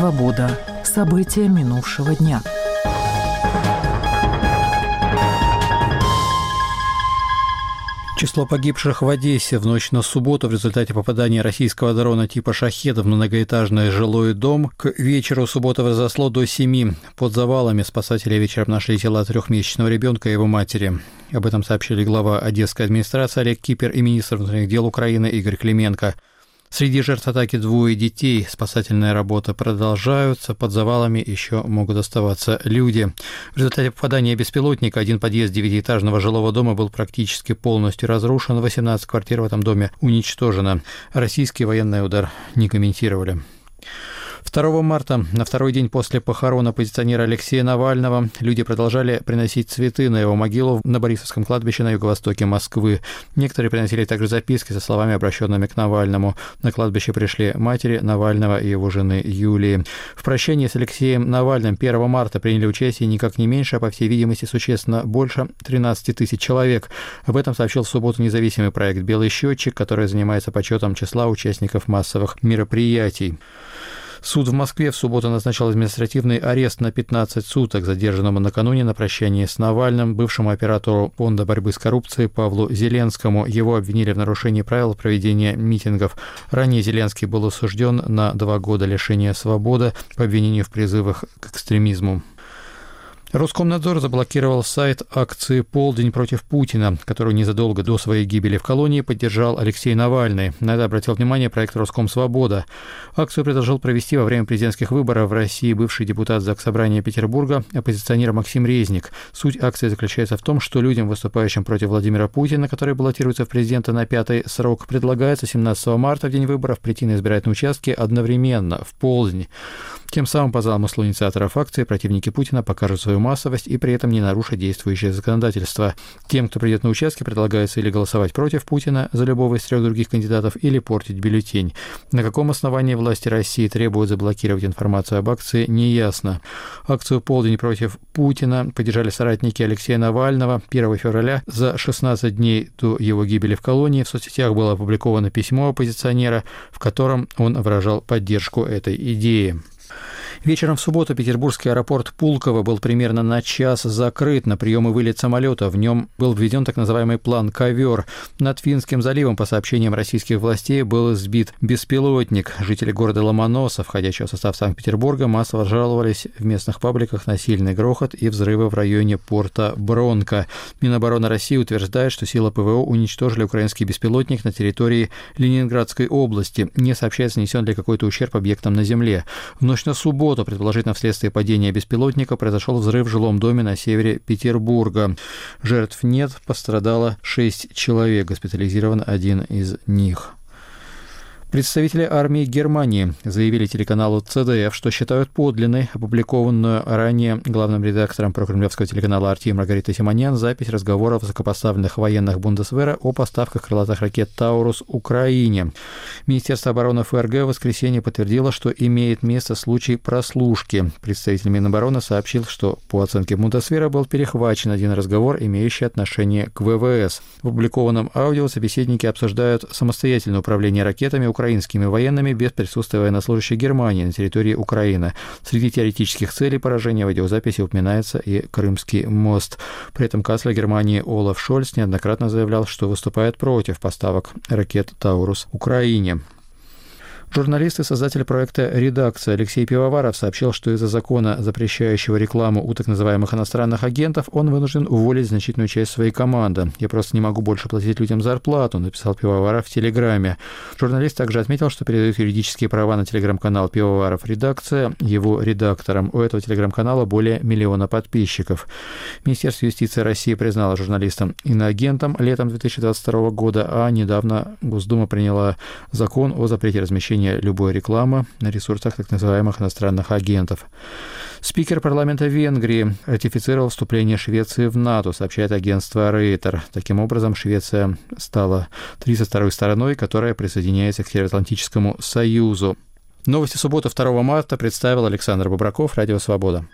Свобода. События минувшего дня. Число погибших в Одессе в ночь на субботу в результате попадания российского дрона типа «Шахеда» в многоэтажный жилой дом к вечеру субботы возросло до семи. Под завалами спасатели вечером нашли тела трехмесячного ребенка и его матери. Об этом сообщили глава Одесской администрации Олег Кипер и министр внутренних дел Украины Игорь Клименко – Среди жертв атаки двое детей. Спасательная работа продолжаются. Под завалами еще могут оставаться люди. В результате попадания беспилотника один подъезд девятиэтажного жилого дома был практически полностью разрушен. 18 квартир в этом доме уничтожено. Российский военный удар не комментировали. 2 марта, на второй день после похорон оппозиционера Алексея Навального, люди продолжали приносить цветы на его могилу на Борисовском кладбище на юго-востоке Москвы. Некоторые приносили также записки со словами, обращенными к Навальному. На кладбище пришли матери Навального и его жены Юлии. В прощении с Алексеем Навальным 1 марта приняли участие никак не меньше, а по всей видимости существенно больше 13 тысяч человек. Об этом сообщил в субботу независимый проект «Белый счетчик», который занимается подсчетом числа участников массовых мероприятий. Суд в Москве в субботу назначил административный арест на 15 суток задержанному накануне на прощании с Навальным, бывшему оператору фонда борьбы с коррупцией Павлу Зеленскому. Его обвинили в нарушении правил проведения митингов. Ранее Зеленский был осужден на два года лишения свободы по обвинению в призывах к экстремизму. Роскомнадзор заблокировал сайт акции «Полдень против Путина», которую незадолго до своей гибели в колонии поддержал Алексей Навальный. На это обратил внимание проект «Роском Свобода». Акцию предложил провести во время президентских выборов в России бывший депутат Заксобрания Петербурга, оппозиционер Максим Резник. Суть акции заключается в том, что людям, выступающим против Владимира Путина, который баллотируется в президента на пятый срок, предлагается 17 марта, в день выборов, прийти на избирательные участки одновременно, в полдень. Тем самым, по замыслу инициаторов акции, противники Путина покажут свою массовость и при этом не нарушат действующее законодательство. Тем, кто придет на участки, предлагается или голосовать против Путина за любого из трех других кандидатов, или портить бюллетень. На каком основании власти России требуют заблокировать информацию об акции, не ясно. Акцию «Полдень против Путина» поддержали соратники Алексея Навального 1 февраля. За 16 дней до его гибели в колонии в соцсетях было опубликовано письмо оппозиционера, в котором он выражал поддержку этой идеи. Вечером в субботу петербургский аэропорт Пулково был примерно на час закрыт на прием и вылет самолета. В нем был введен так называемый план «Ковер». Над Финским заливом, по сообщениям российских властей, был сбит беспилотник. Жители города Ломоносов, входящего в состав Санкт-Петербурга, массово жаловались в местных пабликах на сильный грохот и взрывы в районе порта Бронко. Минобороны России утверждает, что силы ПВО уничтожили украинский беспилотник на территории Ленинградской области. Не сообщается, нанесен ли какой-то ущерб объектам на земле. В ночь на субботу субботу, предположительно вследствие падения беспилотника, произошел взрыв в жилом доме на севере Петербурга. Жертв нет, пострадало 6 человек, госпитализирован один из них. Представители армии Германии заявили телеканалу ЦДФ, что считают подлинной опубликованную ранее главным редактором прокремлевского телеканала «Арти» Маргаритой Симонян запись разговоров высокопоставленных военных Бундесвера о поставках крылатых ракет «Таурус» Украине. Министерство обороны ФРГ в воскресенье подтвердило, что имеет место случай прослушки. Представитель Минобороны сообщил, что по оценке Бундесвера был перехвачен один разговор, имеющий отношение к ВВС. В опубликованном аудио собеседники обсуждают самостоятельное управление ракетами украинскими военными без присутствия военнослужащих Германии на территории Украины. Среди теоретических целей поражения в видеозаписи упоминается и Крымский мост. При этом канцлер Германии Олаф Шольц неоднократно заявлял, что выступает против поставок ракет «Таурус» Украине. Журналист и создатель проекта «Редакция» Алексей Пивоваров сообщил, что из-за закона, запрещающего рекламу у так называемых иностранных агентов, он вынужден уволить значительную часть своей команды. «Я просто не могу больше платить людям зарплату», написал Пивоваров в Телеграме. Журналист также отметил, что передает юридические права на телеграм-канал Пивоваров «Редакция» его редакторам. У этого телеграм-канала более миллиона подписчиков. Министерство юстиции России признало журналистам иноагентом летом 2022 года, а недавно Госдума приняла закон о запрете размещения размещения любой рекламы на ресурсах так называемых иностранных агентов. Спикер парламента Венгрии ратифицировал вступление Швеции в НАТО, сообщает агентство Рейтер. Таким образом, Швеция стала 32-й стороной, которая присоединяется к Североатлантическому союзу. Новости субботы 2 марта представил Александр Бабраков, Радио Свобода.